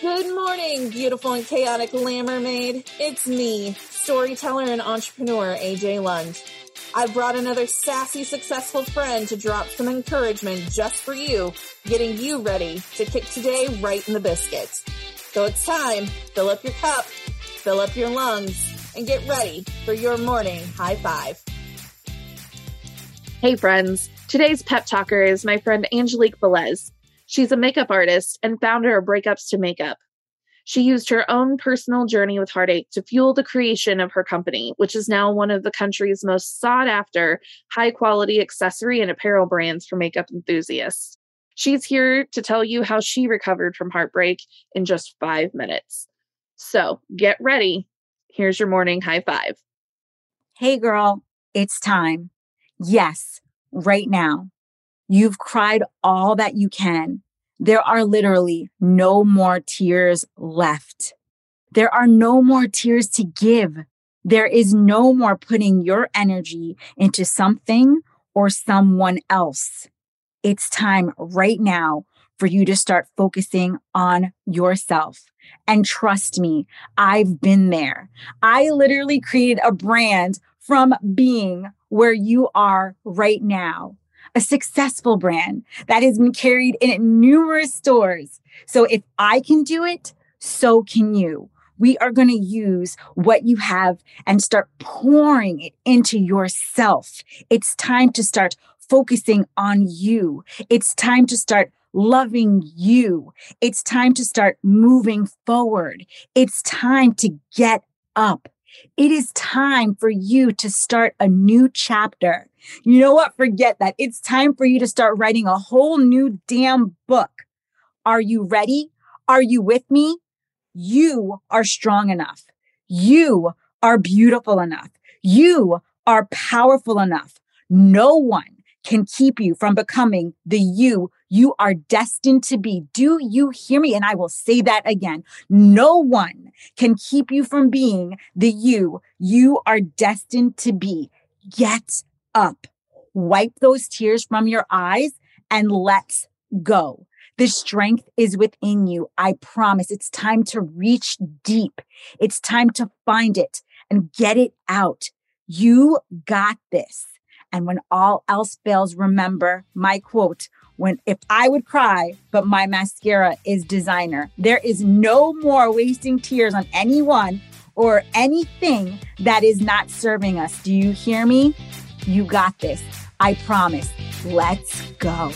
Good morning, beautiful and chaotic lamb mermaid. It's me, storyteller and entrepreneur AJ Lund. I've brought another sassy, successful friend to drop some encouragement just for you, getting you ready to kick today right in the biscuit. So it's time, fill up your cup, fill up your lungs, and get ready for your morning high five. Hey friends, today's pep talker is my friend Angelique Velez. She's a makeup artist and founder of Breakups to Makeup. She used her own personal journey with heartache to fuel the creation of her company, which is now one of the country's most sought after, high quality accessory and apparel brands for makeup enthusiasts. She's here to tell you how she recovered from heartbreak in just five minutes. So get ready. Here's your morning high five. Hey, girl, it's time. Yes, right now. You've cried all that you can. There are literally no more tears left. There are no more tears to give. There is no more putting your energy into something or someone else. It's time right now for you to start focusing on yourself. And trust me, I've been there. I literally created a brand from being where you are right now a successful brand that has been carried in numerous stores. So if I can do it, so can you. We are going to use what you have and start pouring it into yourself. It's time to start focusing on you. It's time to start loving you. It's time to start moving forward. It's time to get up. It is time for you to start a new chapter. You know what? Forget that. It's time for you to start writing a whole new damn book. Are you ready? Are you with me? You are strong enough. You are beautiful enough. You are powerful enough. No one can keep you from becoming the you you are destined to be. Do you hear me? And I will say that again. No one can keep you from being the you you are destined to be. Get up, wipe those tears from your eyes, and let's go. The strength is within you. I promise. It's time to reach deep. It's time to find it and get it out. You got this. And when all else fails, remember my quote when if I would cry, but my mascara is designer. There is no more wasting tears on anyone or anything that is not serving us. Do you hear me? You got this. I promise. Let's go.